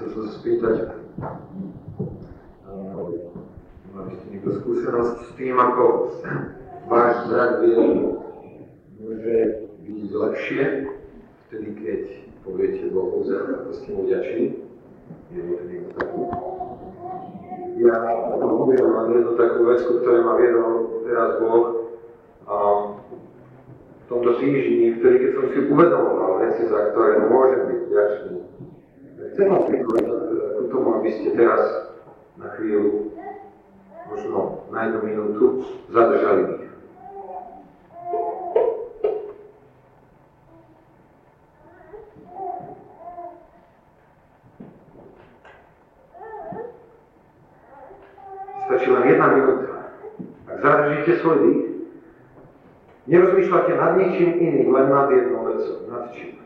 Chcel som sa spýtať, mali ste niekto skúsenosť s tým, ako váš zrak môže byť lepšie, vtedy, keď poviete Bohu za ako ste mu vďační. Je to niekto taký? Ja poviem len jednu takú vec, ktorú ma viedol teraz Boh. A v tomto týždni, vtedy, keď som si uvedomoval veci, za ktoré môžem byť vďačný, chcem vás pripovedať k tomu, aby ste teraz na chvíľu, možno na jednu minútu, zadržali dých. Stačí len jedna minúta. Ak zadržíte svoj dých, nerozmýšľate nad ničím iným, len nad jednou vecou. Nad čím?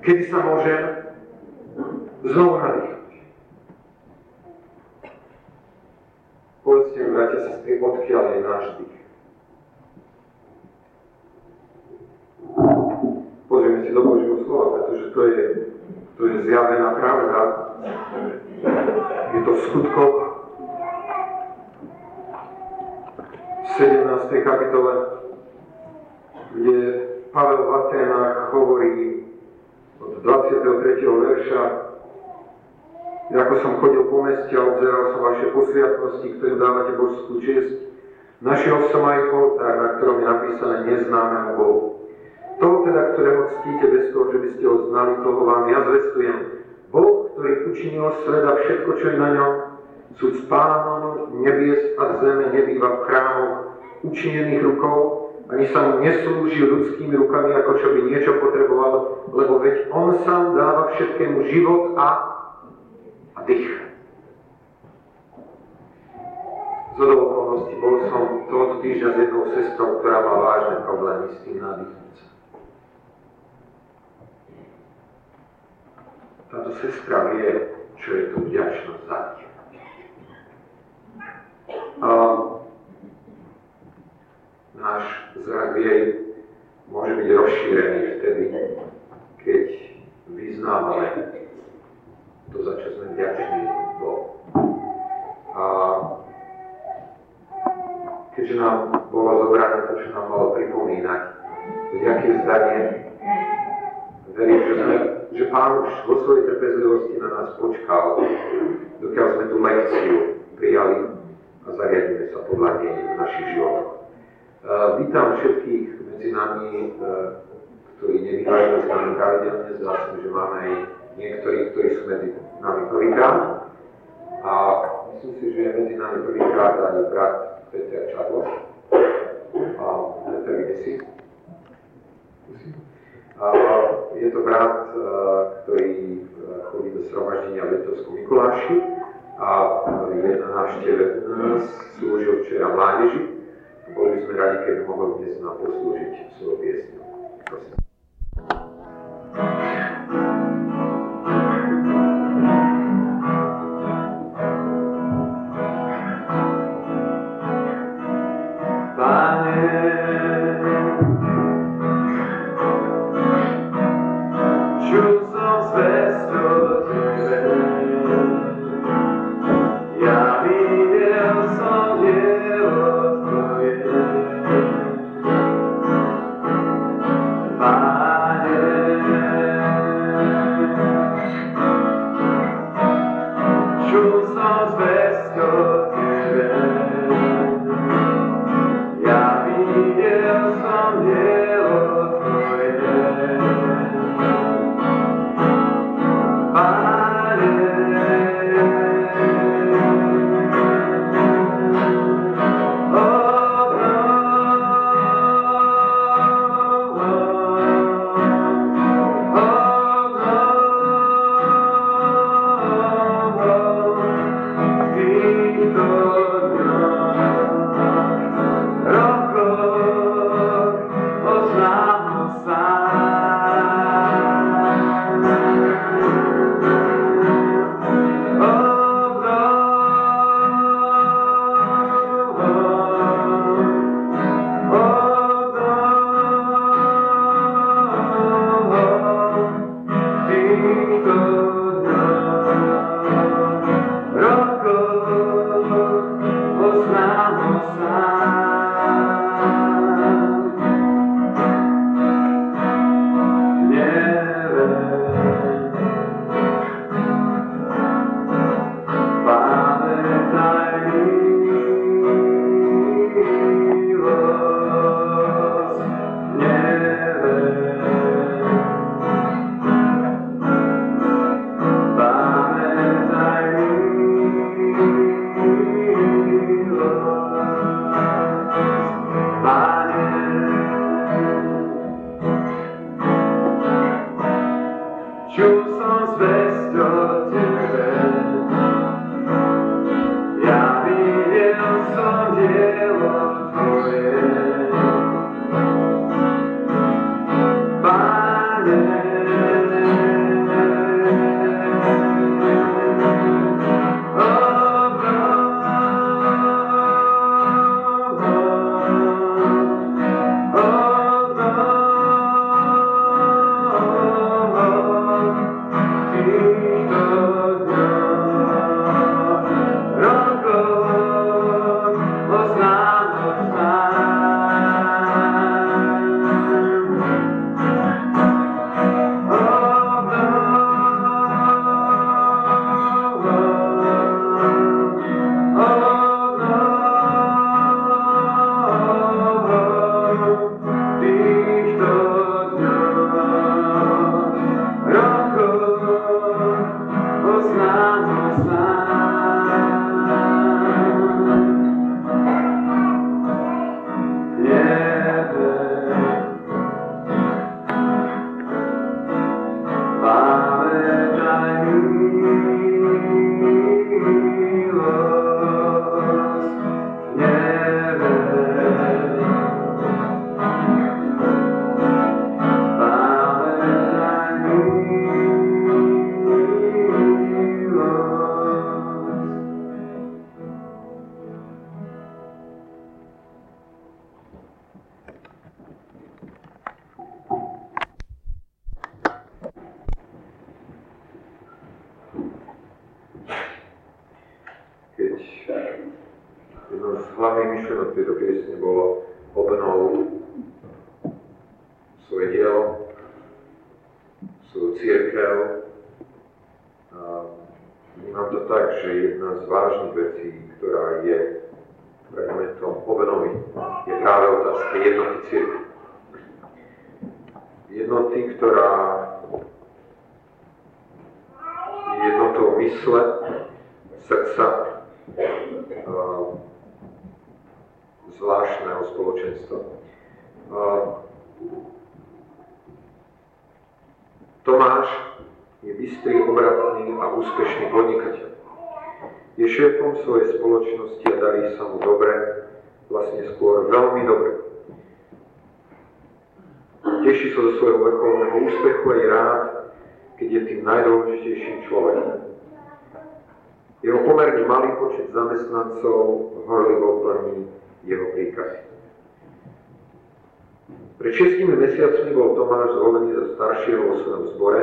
Kedy sa môže znovu nadýchať? Povedzte mi, bratia, sestry, odkiaľ je náš dých? Pozrieme si do Božieho slova, pretože to je, to je zjavená pravda. Je to v skutkoch v 17. kapitole, kde Pavel v Atenách hovorí od 23. verša, ako som chodil po meste a obzeral som vaše posviatnosti, ktorým dávate božskú čest, našiel som aj oltár, na ktorom je napísané neznámeho Bohu. Toho teda, ktorého ctíte bez toho, že by ste ho znali, toho vám ja zvestujem. Boh, ktorý učinil sveda všetko, čo je na ňom, sú s pánom nebies a zeme nebýva v chrámoch učinených rukou, ani sa mu neslúži ľudskými rukami, ako čo by niečo potreboval, lebo veď on sám dáva všetkému život a dých. Z okolností bol som tohoto týždňa s jednou sestrou, ktorá má vážne problémy s tým nadýchnicom. Táto sestra vie, čo je tu vďačnosť za. A náš zrak jej môže byť rozšírený vtedy, keď vyznávame to, za čo sme vďační Bohu. A keďže nám bolo zobrané to, čo nám malo pripomínať, vďaké zdanie, verím, že, sme, že Pán už vo svojej trpezlivosti na nás počkal, dokiaľ sme tú lekciu prijali a zariadíme sa podľa nej v našich životoch. Vítam všetkých medzi nami, ktorí nebývajú medzi nami pravidelne. Zdá sa že máme aj niektorých, ktorí sú medzi nami prvýkrát. A myslím si, že je medzi nami prvýkrát aj brat Peter Čadloš. A Peter, kde si? A je to brat, ktorý chodí do sromaždenia v Letovskom Mikuláši a je na návšteve u nás, slúžil včera mládeži. Boli sme radi, keby mohol dnes nám poslúžiť svojou piesňou. Prosím. závažných vecí, ktorá je predmetom obnovy, je práve otázka jednoty cirkvi. Jednoty, ktorá je jednotou mysle, srdca, eh, zvláštneho spoločenstva. Eh, Tomáš je bystrý, obratný a úspešný podnikateľ je šéfom svojej spoločnosti a darí sa mu dobre, vlastne skôr veľmi dobre. Teší sa zo svojho vrcholného úspechu aj rád, keď je tým najdôležitejším človekom. Jeho pomerne malý počet zamestnancov horlivo plní jeho príkazy. Pred šestimi mesiacmi bol Tomáš zvolený za staršieho vo svojom zbore,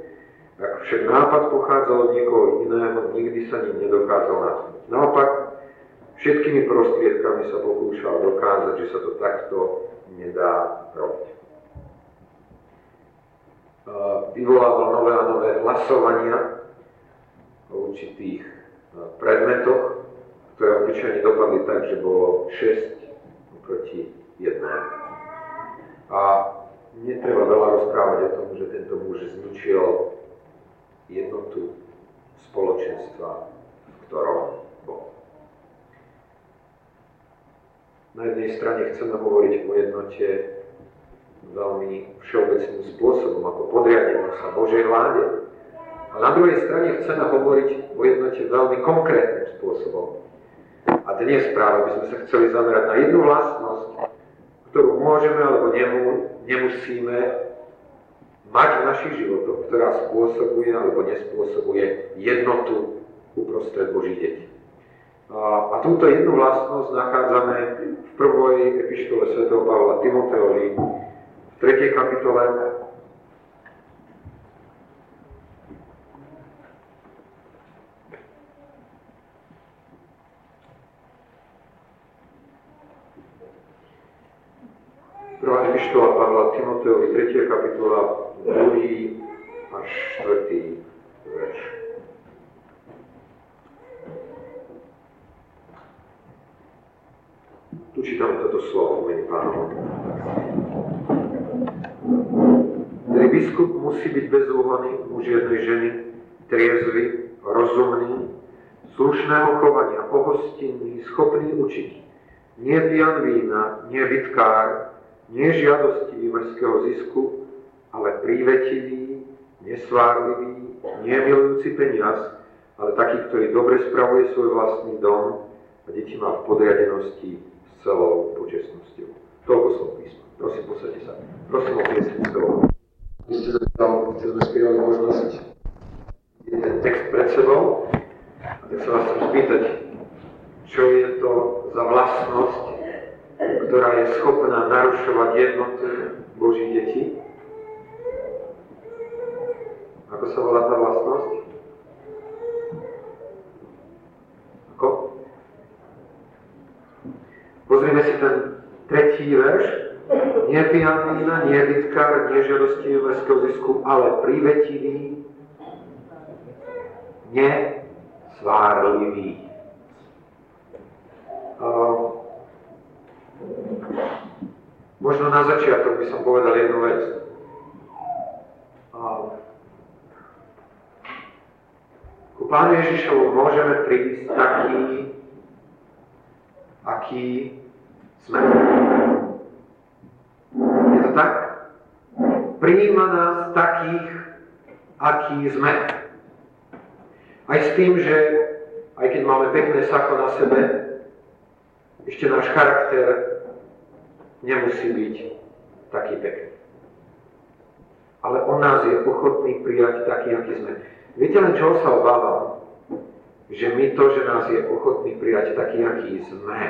ak však nápad pochádzal od niekoho iného, nikdy sa ním nedokázal natknúť. Naopak, všetkými prostriedkami sa pokúšal dokázať, že sa to takto nedá robiť. Vyvolával nové a nové hlasovania o určitých predmetoch, ktoré obyčajne dopadli tak, že bolo 6 proti 1. A netreba veľa rozprávať o tom, že tento muž zničil jednotu spoločenstva, v ktorom bol. Na jednej strane chceme hovoriť o jednote veľmi všeobecným spôsobom, ako podriadenie sa Božej vláde, a na druhej strane chceme hovoriť o jednote veľmi konkrétnym spôsobom. A dnes práve by sme sa chceli zamerať na jednu vlastnosť, ktorú môžeme alebo nemusíme mať v našich životoch, ktorá spôsobuje alebo nespôsobuje jednotu uprostred Božích detí. A, túto jednu vlastnosť nachádzame v prvej epištole sv. Pavla Timoteovi v 3. kapitole Prvá epištola Pavla Timoteovi, 3. kapitola, 2. štvrtý verš. Tu čítame toto slovo mene pánovom. Tedy biskup musí byť bezúhonný muž jednej ženy, triezvy, rozumný, slušného chovania, pohostinný, schopný učiť. Nie pijan vína, nie bitkár, nie žiadostivý mestského zisku, ale prívetivý, nesvárlivý, nie milujúci peniaz, ale taký, ktorý dobre spravuje svoj vlastný dom a deti má v podriadenosti s celou počestnosťou. Toľko som písma. Prosím, posadte sa. Prosím o piesni z toho. Vy ste zatiaľ, keď sme spievali možnosť, ten text pred sebou. A tak sa vás chcem spýtať, čo je to za vlastnosť, ktorá je schopná narušovať jednotu Božích detí? Ako sa volá tá vlastnosť? Ako? Pozrieme si ten tretí verš. Nie pijanina, nie bitkár, nie mestského zisku, ale prívetivý, nesvárlivý. Uh, možno na začiatok by som povedal jednu vec. Ku Pánu Ježišovu môžeme prísť taký, aký sme. Je to tak? Prijíma nás takých, aký sme. Aj s tým, že aj keď máme pekné sako na sebe, ešte náš charakter nemusí byť taký pekný. Ale on nás je ochotný prijať taký, aký sme. Viete len, čo sa obávam? Že my to, že nás je ochotný prijať taký, aký sme,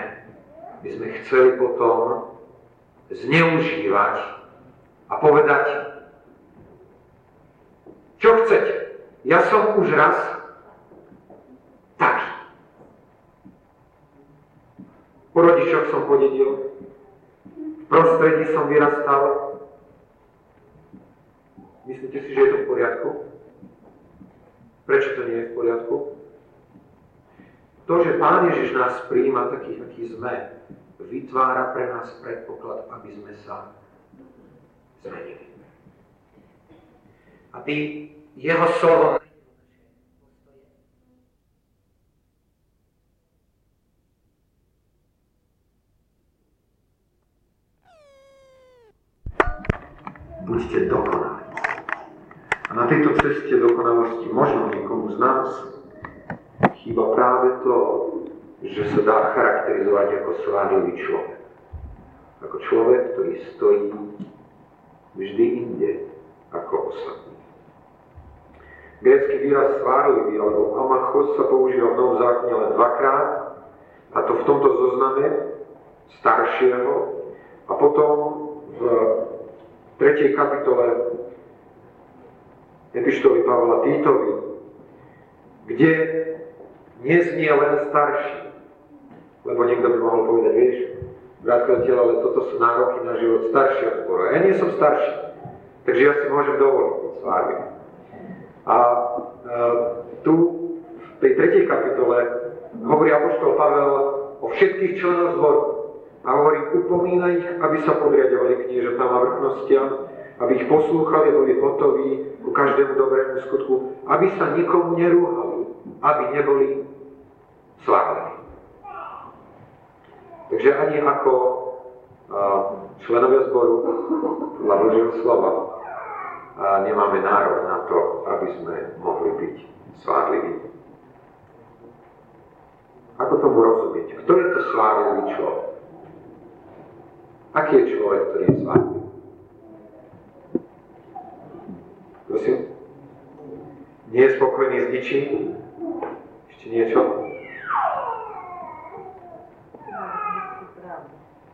by sme chceli potom zneužívať a povedať, čo chcete? Ja som už raz taký. Po rodičoch som podedil, prostredí som vyrastal. Myslíte si, že je to v poriadku? Prečo to nie je v poriadku? To, že Pán Ježiš nás prijíma takých, akí sme, vytvára pre nás predpoklad, aby sme sa zmenili. Aby jeho slovo buďte dokonali. A na tejto ceste dokonalosti možno niekomu z nás chýba práve to, že sa dá charakterizovať ako slávivý človek. Ako človek, ktorý stojí vždy inde ako ostatní. Grécky výraz svárlivý alebo amachos sa používa v Novom zákone len dvakrát, a to v tomto zozname staršieho a potom v 3. kapitole Epištoly Pavla Týtovi, kde neznie len starší. Lebo niekto by mohol povedať, vieš, bratko tela, ale toto sú nároky na život staršieho zboru. Ja nie som starší, takže ja si môžem dovoliť byť svárny. A, a tu v tej tretej kapitole hovorí Apoštol Pavel o všetkých členoch zboru. A hovorí, upomína ich, aby sa podriadovali kniežatám a vrchnostiam, aby ich poslúchali, boli hotoví ku každému dobrému skutku, aby sa nikomu nerúhali, aby neboli slávení. Takže ani ako členovia zboru podľa Božieho slova nemáme nárok na to, aby sme mohli byť svárliví. Ako tomu rozumieť? Kto je to svárlivý človek? Aký je človek, ktorý je svátý? Prosím? Nie je spokojný s ničím? Ešte niečo?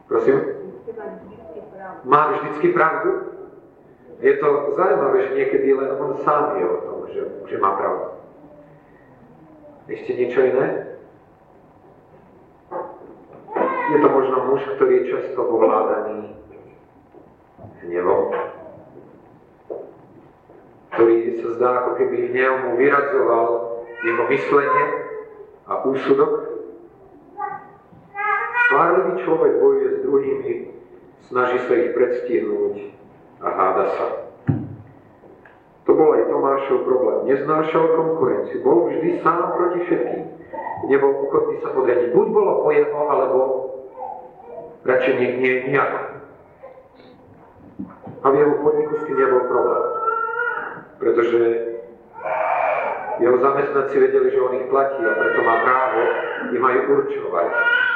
Prosím? Má vždycky pravdu? Je to zaujímavé, že niekedy len on sám je o tom, že, že má pravdu. Ešte niečo iné? Je to možno muž, ktorý je často ovládaný hnevom. ktorý sa zdá, ako keby hnev mu vyradzoval jeho myslenie a úsudok. Tvárlivý človek bojuje s druhými, snaží sa ich predstihnúť a háda sa. To bol aj Tomášov problém. Neznášal konkurenciu, bol vždy sám proti všetkým. Nebol ochotný sa podriadiť. Buď bolo po jeho, alebo radšej nie, nie, nejak. A v jeho podniku s tým nebol problém. Pretože jeho zamestnanci vedeli, že on ich platí a preto má právo im aj určovať,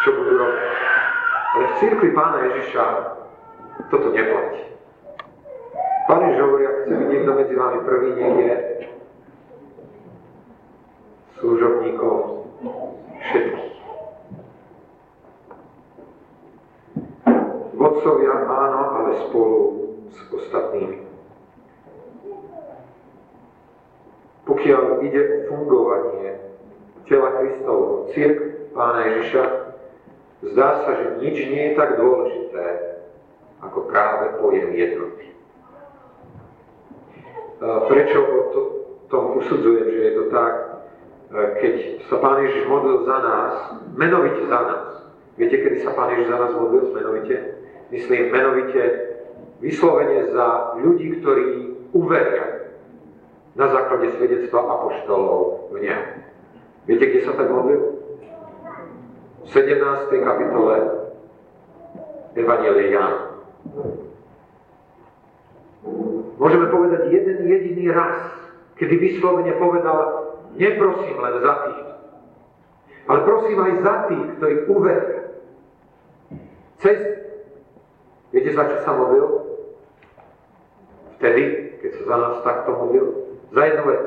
čo budú robiť. Ale v církvi pána Ježiša toto neplatí. Pán Ježiš hovorí, ak chce byť niekto medzi vami prvý, nech je služobníkom všetkých. Vodcovia áno, ale spolu s ostatnými. Pokiaľ ide o fungovanie tela Kristovho, círk Pána Ježiša, zdá sa, že nič nie je tak dôležité, ako práve pojem jednoty. Prečo o to, tom usudzujem, že je to tak? Keď sa Pán Ježiš modlil za nás, menovite za nás, viete, kedy sa Pán Ježiš za nás modlil menovite? Myslím, menovite vyslovene za ľudí, ktorí uveria na základe svedectva apoštolov v ňom. Viete, kde sa tak modlil? V 17. kapitole Evangelie Jan. Môžeme povedať jeden jediný raz, kedy vyslovene povedal, neprosím len za tých, ale prosím aj za tých, ktorí uveria. Cez, viete, za čo sa modlil? Vtedy, keď sa za nás takto modlil, za jednu vec.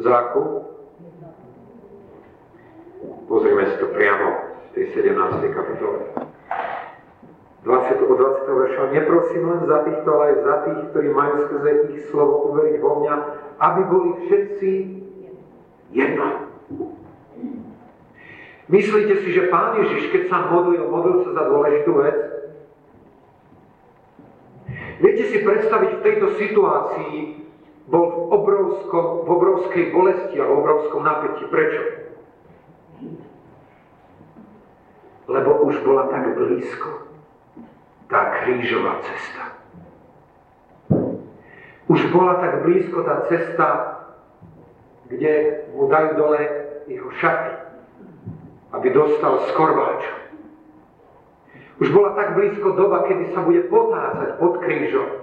Za akú? Pozrieme si to priamo v tej 17. kapitole. 20, od 20. verša. Neprosím len za týchto, ale aj za tých, ktorí majú skrze ich slovo uveriť vo mňa, aby boli všetci jedno. Myslíte si, že Pán Ježiš, keď sa modlil, modlil sa za dôležitú vec? Viete si predstaviť v tejto situácii bol v, obrovskom, v obrovskej bolesti a v obrovskom napätí. Prečo? Lebo už bola tak blízko tá krížová cesta. Už bola tak blízko tá cesta, kde mu dajú dole jeho šaty, aby dostal z. Už bola tak blízko doba, kedy sa bude potácať pod krížom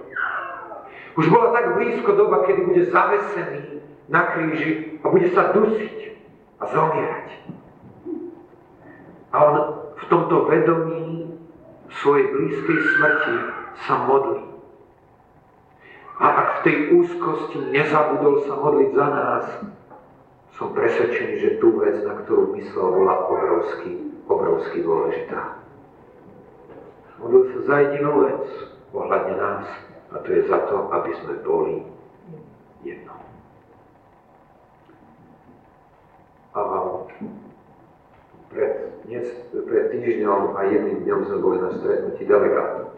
už bola tak blízko doba, kedy bude zavesený na kríži a bude sa dusiť a zomierať. A on v tomto vedomí svojej blízkej smrti sa modlí. A ak v tej úzkosti nezabudol sa modliť za nás, som presvedčený, že tú vec, na ktorú myslel, bola obrovský, obrovský dôležitá. Modlil sa za jedinú vec ohľadne nás, a to je za to, aby sme boli jedno. A pred, dnes, pred týždňom a jedným dňom sme boli na stretnutí delegátov.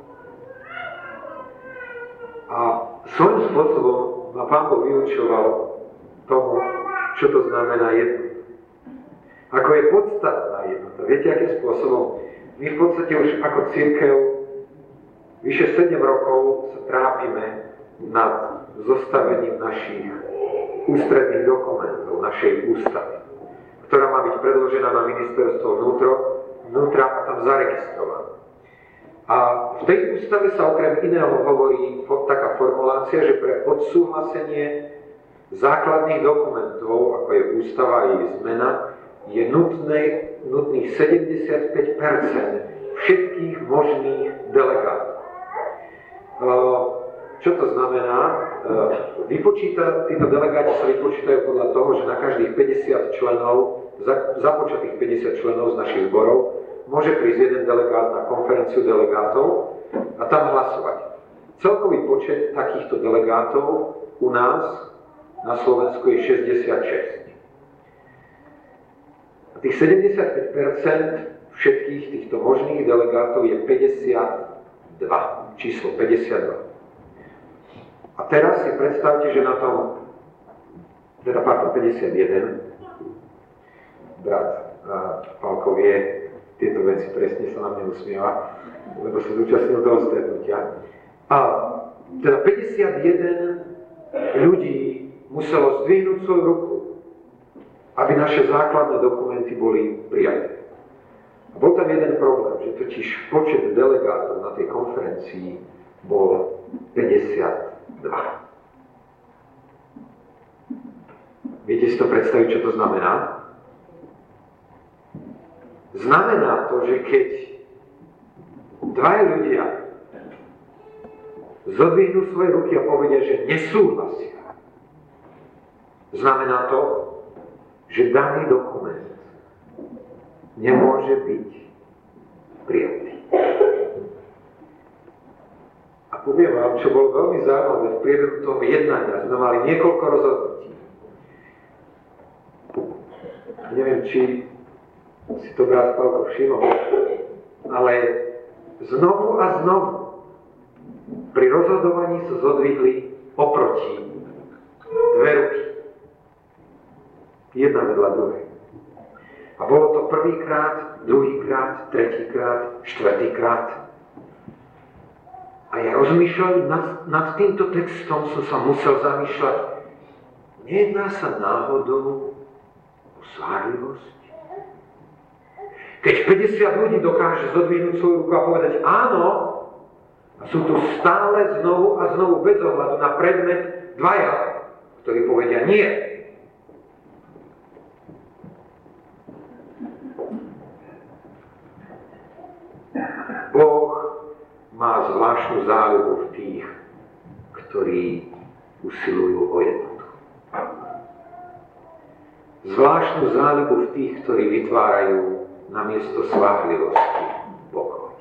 A svojím spôsobom ma Pán Boh vyučoval tomu, čo to znamená jedno. Ako je podstatná jednota. Viete, akým spôsobom? My v podstate už ako církev Vyše 7 rokov sa trápime nad zostavením našich ústredných dokumentov, našej ústavy, ktorá má byť predložená na ministerstvo vnútro, vnútra a tam zaregistrovaná. A v tej ústave sa okrem iného hovorí taká formulácia, že pre odsúhlasenie základných dokumentov, ako je ústava a jej zmena, je nutné, nutných 75% všetkých možných delegátov. Čo to znamená? Vypočíta, títo delegáti sa vypočítajú podľa toho, že na každých 50 členov, započatých 50 členov z našich zborov, môže prísť jeden delegát na konferenciu delegátov a tam hlasovať. Celkový počet takýchto delegátov u nás na Slovensku je 66. Tých 75% všetkých týchto možných delegátov je 52 číslo 52. A teraz si predstavte, že na tom, teda pardon, 51, brat Pálko vie tieto veci, presne sa na mňa usmieva, lebo sa zúčastnil toho stretnutia. A teda 51 ľudí muselo zdvihnúť svoju ruku, aby naše základné dokumenty boli prijaté. A bol tam jeden problém, že totiž počet delegátov na tej konferencii bol 52. Viete si to predstaviť, čo to znamená? Znamená to, že keď dvaja ľudia zodvihnú svoje ruky a povedia, že nesúhlasia, znamená to, že daný dokument nemôže byť prijatý. A poviem vám, čo bolo veľmi zaujímavé, v priebehu toho jednania sme mali niekoľko rozhodnutí. Neviem, či si to brat Pavko všimol, ale znovu a znovu pri rozhodovaní sa zodvihli oproti dve ruky. Jedna vedľa druhej. A bolo to prvýkrát, druhýkrát, tretíkrát, štvrtýkrát. A ja rozmýšľal nad, nad týmto textom, som sa musel zamýšľať, nejedná sa náhodou o svárlivosť? Keď 50 ľudí dokáže zodvihnúť svoju ruku a povedať áno, a sú tu stále znovu a znovu bez ohľadu na predmet dvaja, ktorí povedia nie. Boh má zvláštnu záľubu v tých, ktorí usilujú o jednotu. Zvláštnu záľubu v tých, ktorí vytvárajú namiesto sváhlivosti pokoj.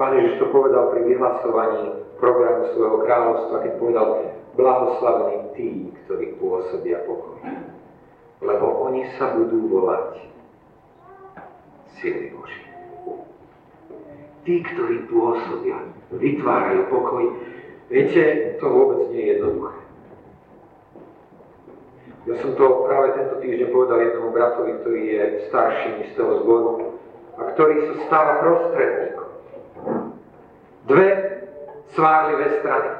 Pán Ježiš to povedal pri vyhlasovaní programu svojho kráľovstva, keď povedal, blahoslavení tí, ktorí pôsobia pokoj. Lebo oni sa budú volať syny Boží. Tí, ktorí pôsobia, vytvárajú pokoj. Viete, to vôbec nie je jednoduché. Ja som to práve tento týždeň povedal jednomu bratovi, ktorý je starší z toho zboru a ktorý sa stáva prostredníkom. Dve svárlivé strany.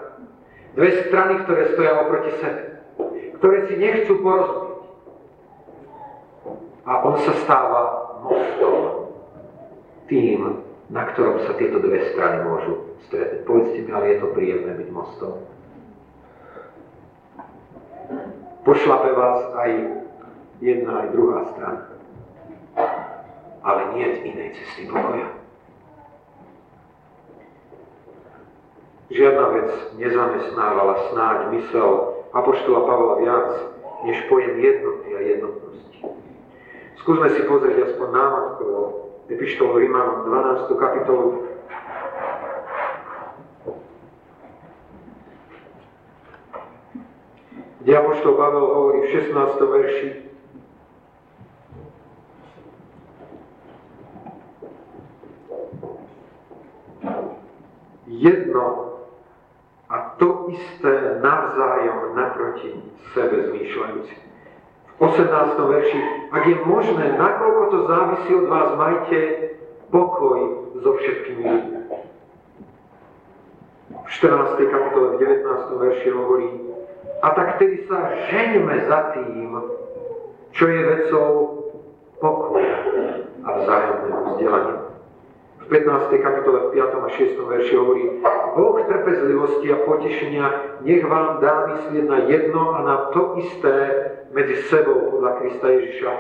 Dve strany, ktoré stoja oproti sebe. Ktoré si nechcú porozumieť. A on sa stáva mostom. Tým, na ktorom sa tieto dve strany môžu stretnúť. Povedzte mi, ale je to príjemné byť mostom? Pošlape vás aj jedna, aj druhá strana. Ale nie inej cesty pokoja. Žiadna vec nezamestnávala snáď mysel Apoštola Pavla viac, než pojem jednoty a jednotnosti. Skúsme si pozrieť aspoň námatkovo Epištolu Rímanom 12. kapitolu kde Pavel hovorí v 16. verši, jedno a to isté navzájom naproti sebe zmýšľajúci. V 18. verši, ak je možné, nakoľko to závisí od vás, majte pokoj so všetkými ľuďmi. V 14. kapitole v 19. verši hovorí, a tak tedy sa žeňme za tým, čo je vecou pokoja a vzájomného vzdelania. V 15. kapitole v 5. a 6. verši hovorí Boh trpezlivosti a potešenia nech vám dá myslieť na jedno a na to isté medzi sebou podľa Krista Ježiša,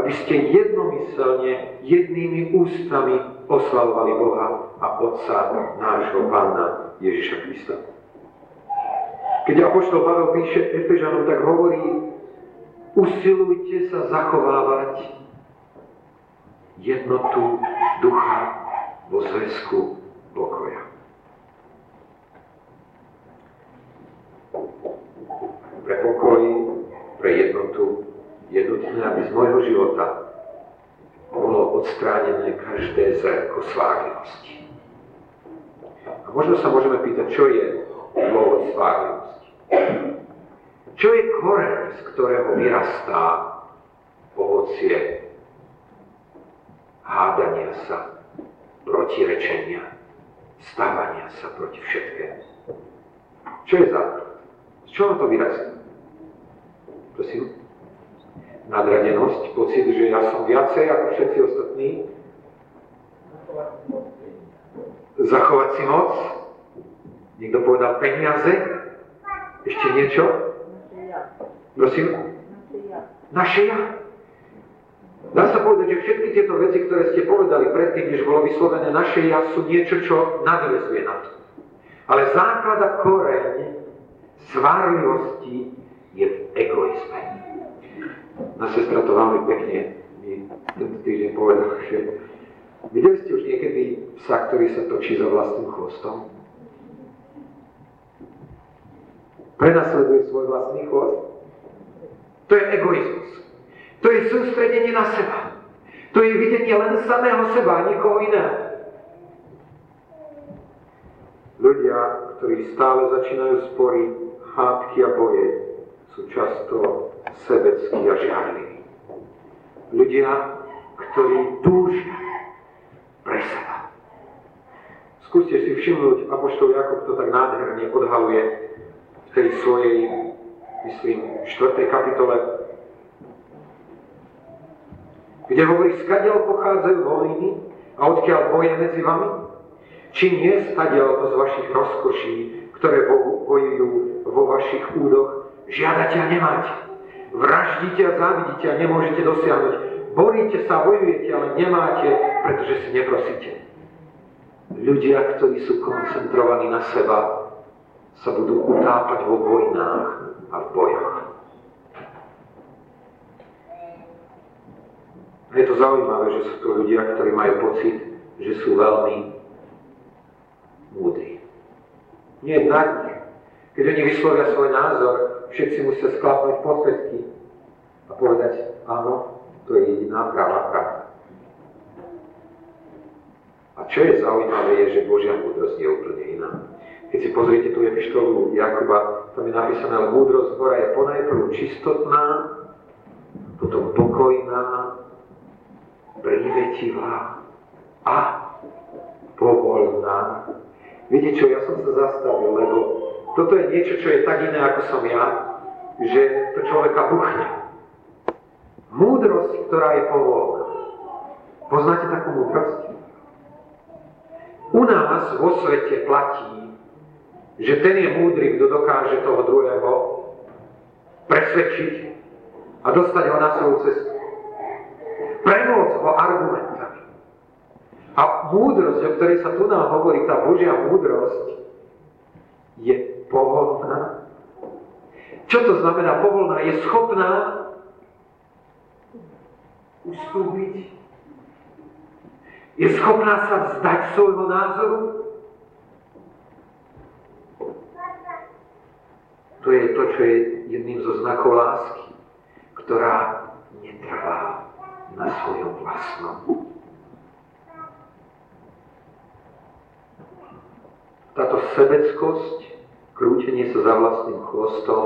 aby ste jednomyselne, jednými ústami oslavovali Boha a Otca nášho Pána Ježiša Krista. Keď Apoštol Pavel píše Efežanom, tak hovorí, usilujte sa zachovávať jednotu ducha vo zväzku pokoja. Pre pokoj, pre jednotu je nutné, aby z môjho života bolo odstránené každé zrko svágivosti. A možno sa môžeme pýtať, čo je dôvod svárlivosti. Čo je koreň, z ktorého vyrastá ovocie hádania sa, protirečenia, stávania sa proti všetkému? Čo je základ? Z čoho to vyrastá? Prosím? Nadradenosť, pocit, že ja som viacej ako všetci ostatní? Zachovať si moc? Niekto povedal peniaze? Ešte niečo? Prosím? Naše ja. Dá sa povedať, že všetky tieto veci, ktoré ste povedali predtým, než bolo vyslovené naše ja, sú niečo, čo nadvezuje na to. Ale základ a koreň svárlivosti je v egoizme. Na sestra to veľmi pekne mi tento týždeň povedal, že videli ste už niekedy psa, ktorý sa točí za vlastným chvostom? Prenasleduje svoj vlastný chvost? To je egoizmus. To je sústredenie na seba. To je videnie len samého seba a nikoho iného. Ľudia, ktorí stále začínajú spory, hádky a boje, sú často sebeckí a žiarliví. Ľudia, ktorí túžia pre seba. Skúste si všimnúť, Apoštol Jakob to tak nádherne odhaluje v tej svojej, myslím, 4. kapitole, kde hovorí, skadiaľ pochádzajú vojny a odkiaľ boje medzi vami? Či nie skadiaľ to z vašich rozkoší, ktoré bojujú vo vašich údoch, žiadate a nemáte. Vraždíte a závidíte a nemôžete dosiahnuť. Boríte sa, bojujete, ale nemáte, pretože si neprosíte. Ľudia, ktorí sú koncentrovaní na seba, sa budú utápať vo vojnách a v bojoch. je to zaujímavé, že sú to ľudia, ktorí majú pocit, že sú veľmi múdri. Nie nich. Keď oni vyslovia svoj názor, všetci musia sklapnúť podpätky a povedať, áno, to je jediná pravá pravda. A čo je zaujímavé, je, že Božia múdrosť je úplne iná. Keď si pozriete tú epištolu Jakuba, tam je napísané, ale múdrosť hora je ponajprv čistotná, potom pokojná, prívetivá a povolná. Viete čo, ja som sa zastavil, lebo toto je niečo, čo je tak iné ako som ja, že to človeka buchne. Múdrosť, ktorá je povolná. Poznáte takú múdrosť? U nás vo svete platí, že ten je múdry, kto dokáže toho druhého presvedčiť a dostať ho na svoju cestu premôcť ho argumentami. A múdrosť, o ktorej sa tu nám hovorí, tá Božia múdrosť, je povolná. Čo to znamená povolná? Je schopná ustúpiť. Je schopná sa vzdať svojho názoru. To je to, čo je jedným zo znakov lásky, ktorá netrvá na svojom vlastnom. Táto sebeckosť, krútenie sa za vlastným chvostom,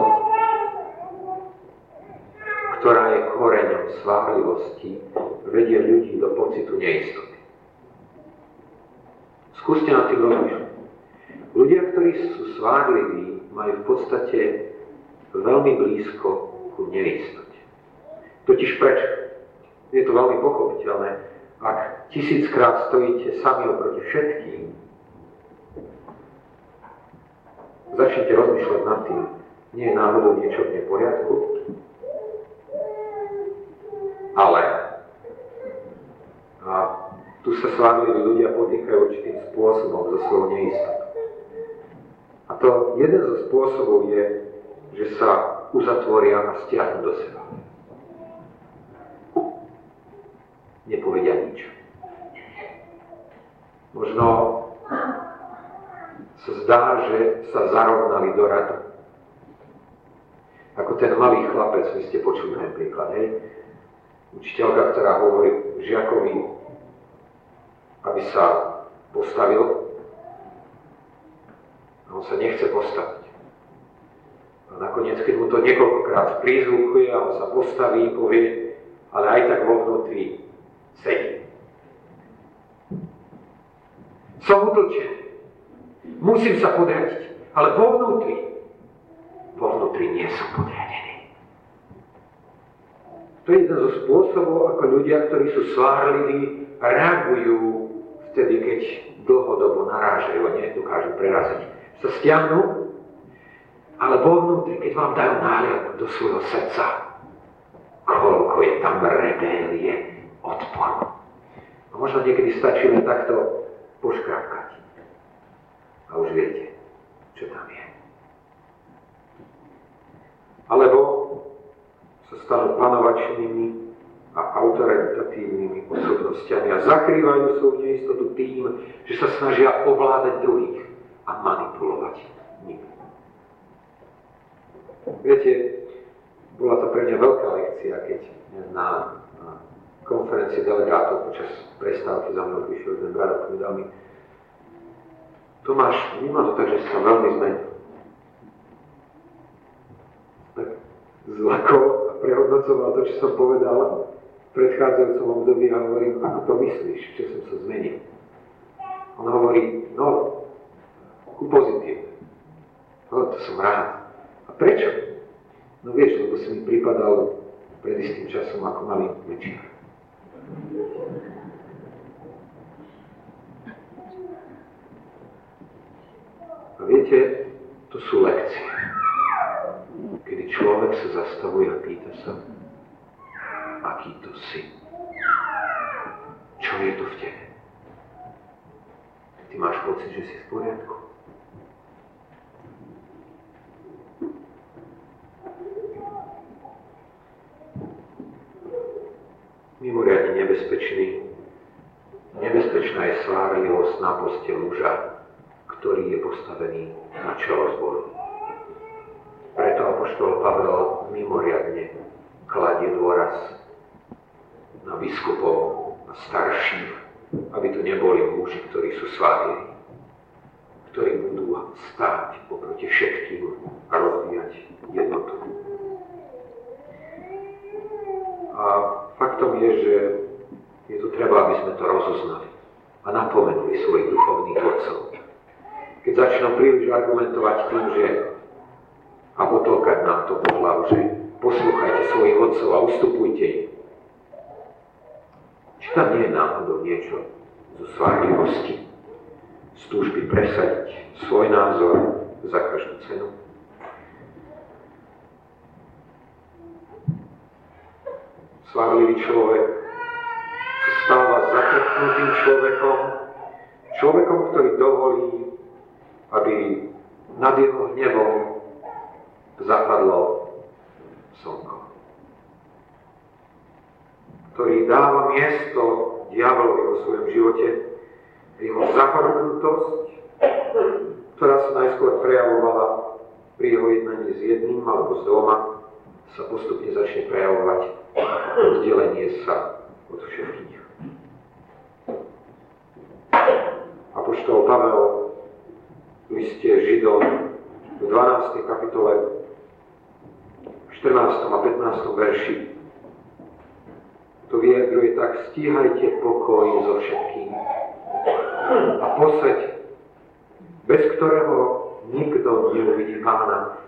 ktorá je koreňom sváhlivosti, vedie ľudí do pocitu neistoty. Skúste na tým rozmýšľať. Ľudia, ktorí sú sváhliví, majú v podstate veľmi blízko ku neistote. Totiž prečo? Je to veľmi pochopiteľné. Ak tisíckrát stojíte sami oproti všetkým, začnite rozmýšľať nad tým, nie je náhodou niečo v neporiadku, ale a tu sa s vami ľudia potýkajú určitým spôsobom zo svojho neistotu. A to jeden zo spôsobov je, že sa uzatvoria a stiahnu do seba. nepovedia nič. Možno sa zdá, že sa zarovnali do radu. Ako ten malý chlapec, vy ste počuli ten príklad, hej? Učiteľka, ktorá hovorí žiakovi, aby sa postavil A on sa nechce postaviť. A nakoniec, keď mu to niekoľkokrát prizvukuje a on sa postaví, povie, ale aj tak vo vnútri sedí. Som utlčený. Musím sa podriadiť. Ale vo vnútri, vo vnútri nie som podriadený. To je jeden zo spôsobov, ako ľudia, ktorí sú svárliví, reagujú vtedy, keď dlhodobo narážajú a nedokážu preraziť. Sa stiahnu, ale vo vnútri, keď vám dajú náhľad do svojho srdca, koľko je tam rebélie, odporu. A možno niekedy stačí len takto poškrápkať. A už viete, čo tam je. Alebo sa stanú panovačnými a autoritatívnymi osobnostiami a zakrývajú svoju neistotu tým, že sa snažia ovládať druhých a manipulovať nimi. Viete, bola to pre mňa veľká lekcia, keď na, na konferencii delegátov počas prestávky za mnou prišiel ten brat a povedal mi, Tomáš, vníma to tak, že sa veľmi zmenil. Tak zlako a prehodnocoval to, čo som povedal v predchádzajúcom období a hovorím, ako to myslíš, že som sa zmenil. On hovorí, no, ku pozitívne. No, to som rád. A prečo? No vieš, lebo si mi pripadal pred istým časom ako malý mečiar. A viete, to sú lekcie. Človek sa zastavuje a pýta sa, aký to si. Čo je to v tebe? Ty máš pocit, že si v poriadku. Mimoriadne nebezpečný. Nebezpečná je svárlivosť na poste muža, ktorý je postavený na čelo zboru. Preto apoštol Pavel mimoriadne kladie dôraz na biskupov, na starších, aby to neboli muži, ktorí sú svátili, ktorí budú stáť poproti všetkým a rozvíjať jednotu. A faktom je, že je tu treba, aby sme to rozoznali a napomenuli svojich duchovných vodcov keď začnú príliš argumentovať tým, že a potlkať nám to po hlavu, že poslúchajte svojich odcov a ustupujte im. Či tam nie je náhodou niečo zo svárlivosti, z túžby presadiť svoj názor za každú cenu? Svárlivý človek sa stáva zatrpnutým človekom, človekom, ktorý dovolí aby nad jeho hnevom zapadlo slnko, ktorý dáva miesto diablovi vo svojom živote, jeho zahorknutosť, ktorá sa najskôr prejavovala pri jeho jednaní s jedným alebo s dvoma, sa postupne začne prejavovať oddelenie sa od všetkých. Apoštol Pavel liste Židom v 12. kapitole v 14. a 15. verši to vyjadruje tak, stíhajte pokoj so všetkým a poseď, bez ktorého nikto neuvidí pána,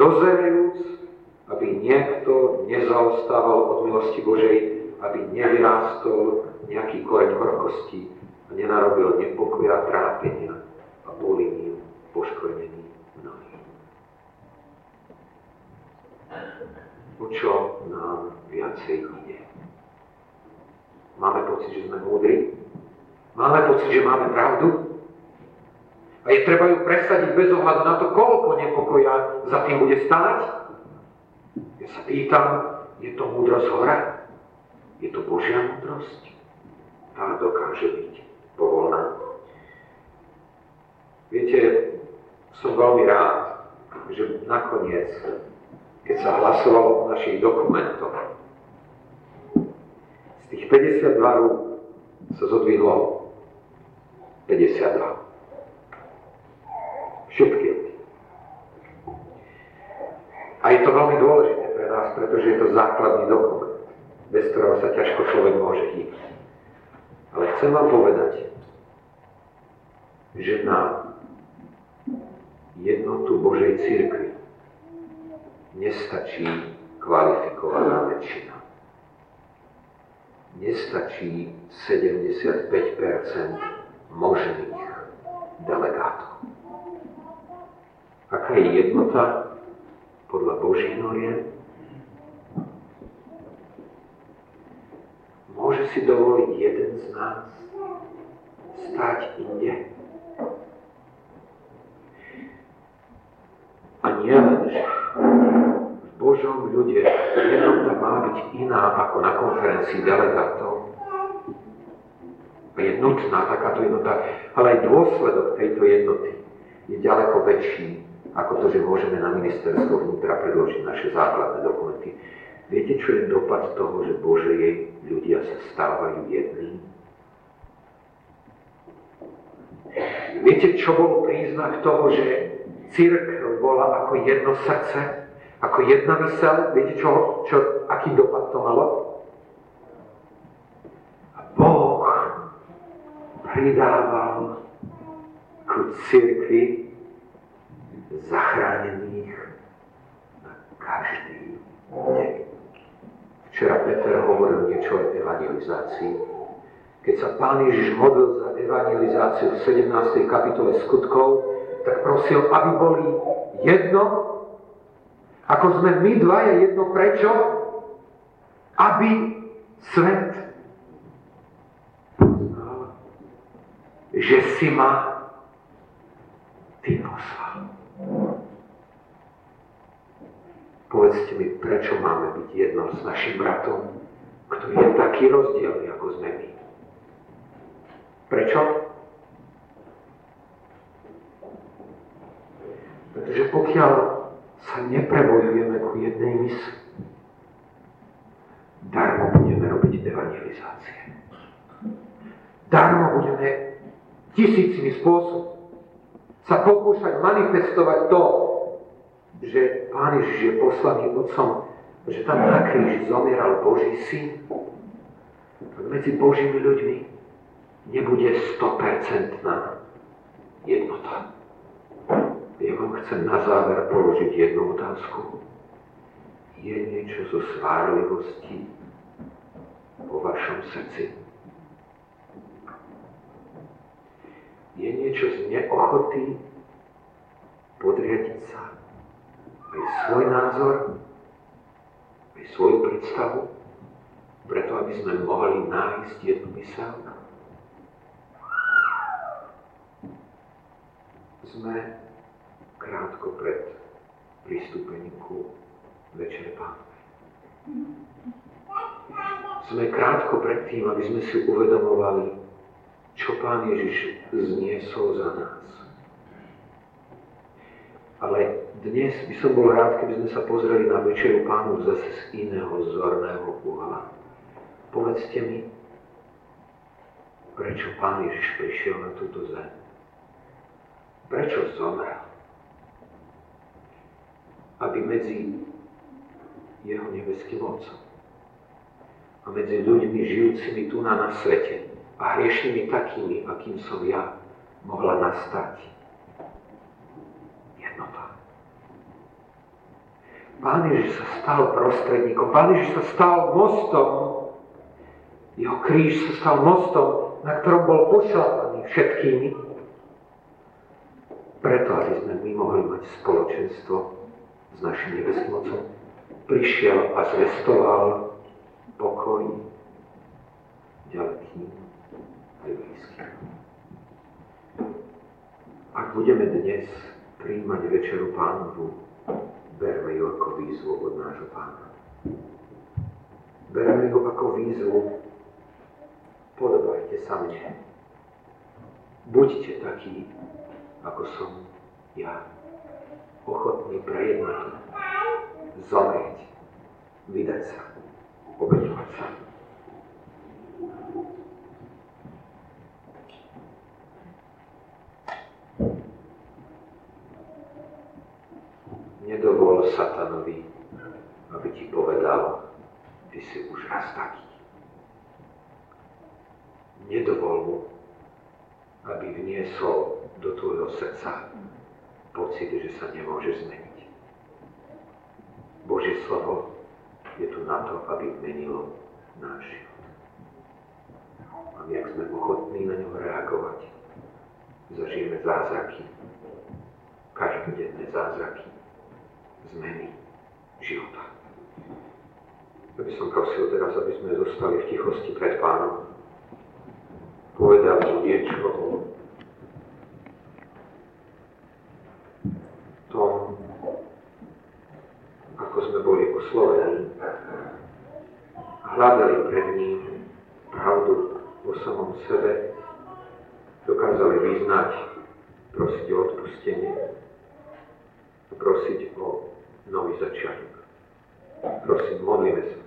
dozerujúc, aby niekto nezaostával od milosti Božej, aby nevyrástol nejaký koreň horkosti a nenarobil nepokoja, trápenia a bolí poškvrnený mnohí. O čo nám viacej ide? Máme pocit, že sme múdri? Máme pocit, že máme pravdu? A je treba ju presadiť bez ohľadu na to, koľko nepokoja za tým bude stáť? Ja sa pýtam, je to múdrosť hora? Je to Božia múdrosť? Tá dokáže byť povolná. Viete, som veľmi rád, že nakoniec, keď sa hlasovalo o našich dokumentoch, z tých 52 rúk sa zodvihlo 52. Všetky A je to veľmi dôležité pretože je to základný dokument, bez ktorého sa ťažko človek môže hýbať. Ale chcem vám povedať, že na jednotu Božej církvy nestačí kvalifikovaná väčšina. Nestačí 75% možných delegátov. Aká je jednota podľa Božích noriem? Môže si dovoliť jeden z nás stáť inde? A nie len, že v Božom ľude jednota má byť iná ako na konferencii delegátov. Je nutná takáto jednota, ale aj dôsledok tejto jednoty je ďaleko väčší ako to, že môžeme na ministerstvo vnútra predložiť naše základné dokumenty. Viete, čo je dopad toho, že Bože jej ľudia sa stávajú jedným? Viete, čo bol príznak toho, že církev bola ako jedno srdce, ako jedna mysel? Viete, čo, čo, aký dopad to malo? A Boh pridával ku církvi zachránených na každý deň. Včera Peter hovoril niečo o evangelizácii. Keď sa Pán Ježiš modlil za evangelizáciu v 17. kapitole skutkov, tak prosil, aby boli jedno, ako sme my dvaja jedno. Prečo? Aby svet poznal, že si ma ty poslal. Povedzte mi, prečo máme byť jedno s našim bratom, ktorý je taký rozdielný, ako sme my. Prečo? Pretože pokiaľ sa neprebojujeme ku jednej mysli, darmo budeme robiť evangelizácie. Darmo budeme tisícimi spôsobmi sa pokúšať manifestovať to, že Pán Ježiš je poslaný Otcom, že tam na kríži zomieral Boží syn, medzi Božími ľuďmi nebude 100% jednota. Ja vám chcem na záver položiť jednu otázku. Je niečo zo svárlivosti vo vašom srdci? Je niečo z neochoty podriadiť sa aj svoj názor, aj svoju predstavu, preto aby sme mohli nájsť jednu mysel. Sme krátko pred pristúpením ku Večere Pánovej. Sme krátko pred tým, aby sme si uvedomovali, čo Pán Ježiš zniesol za nás. Ale dnes by som bol rád, keby sme sa pozreli na Večeru Pánu zase z iného zorného uhla. Povedzte mi, prečo Pán Ježiš prišiel na túto zem? Prečo zomrel? aby medzi jeho nebeským Otcom a medzi ľuďmi žijúcimi tu na, na svete a hriešnými takými, akým som ja, mohla nastať jednota. Pán Ježiš sa stal prostredníkom, Pán Ježiš sa stal mostom, jeho kríž sa stal mostom, na ktorom bol pošlapaný všetkými, preto, aby sme my mohli mať spoločenstvo s našim nebeským Otcom, prišiel a zvestoval pokoj ďalekým aj blízkym. Ak budeme dnes príjmať večeru pánovu, berme ju ako výzvu od nášho pána. Berme ju ako výzvu, podobajte sa mne. Buďte takí, ako som ja ochotný pre jednotu zomrieť, vydať sa, obetovať sa. Nedovol satanu pánovi, aby ti povedal, ty si už raz taký. Nedovol mu, aby vniesol do tvojho srdca pocit, že sa nemôže zmeniť. Božie slovo je tu na to, aby menilo náš život. A my, ak sme ochotní na ňo reagovať, zažijeme zázraky, každodenné zázraky, zmeny života. Ja by som prosil teraz, aby sme zostali v tichosti pred pánom. Povedal mu niečo o tom, ako sme boli oslovení. Hľadali pred ním pravdu vo samom sebe, dokázali vyznať, prosiť o odpustenie prosiť o nový začiatok. Prosím, modlíme sa.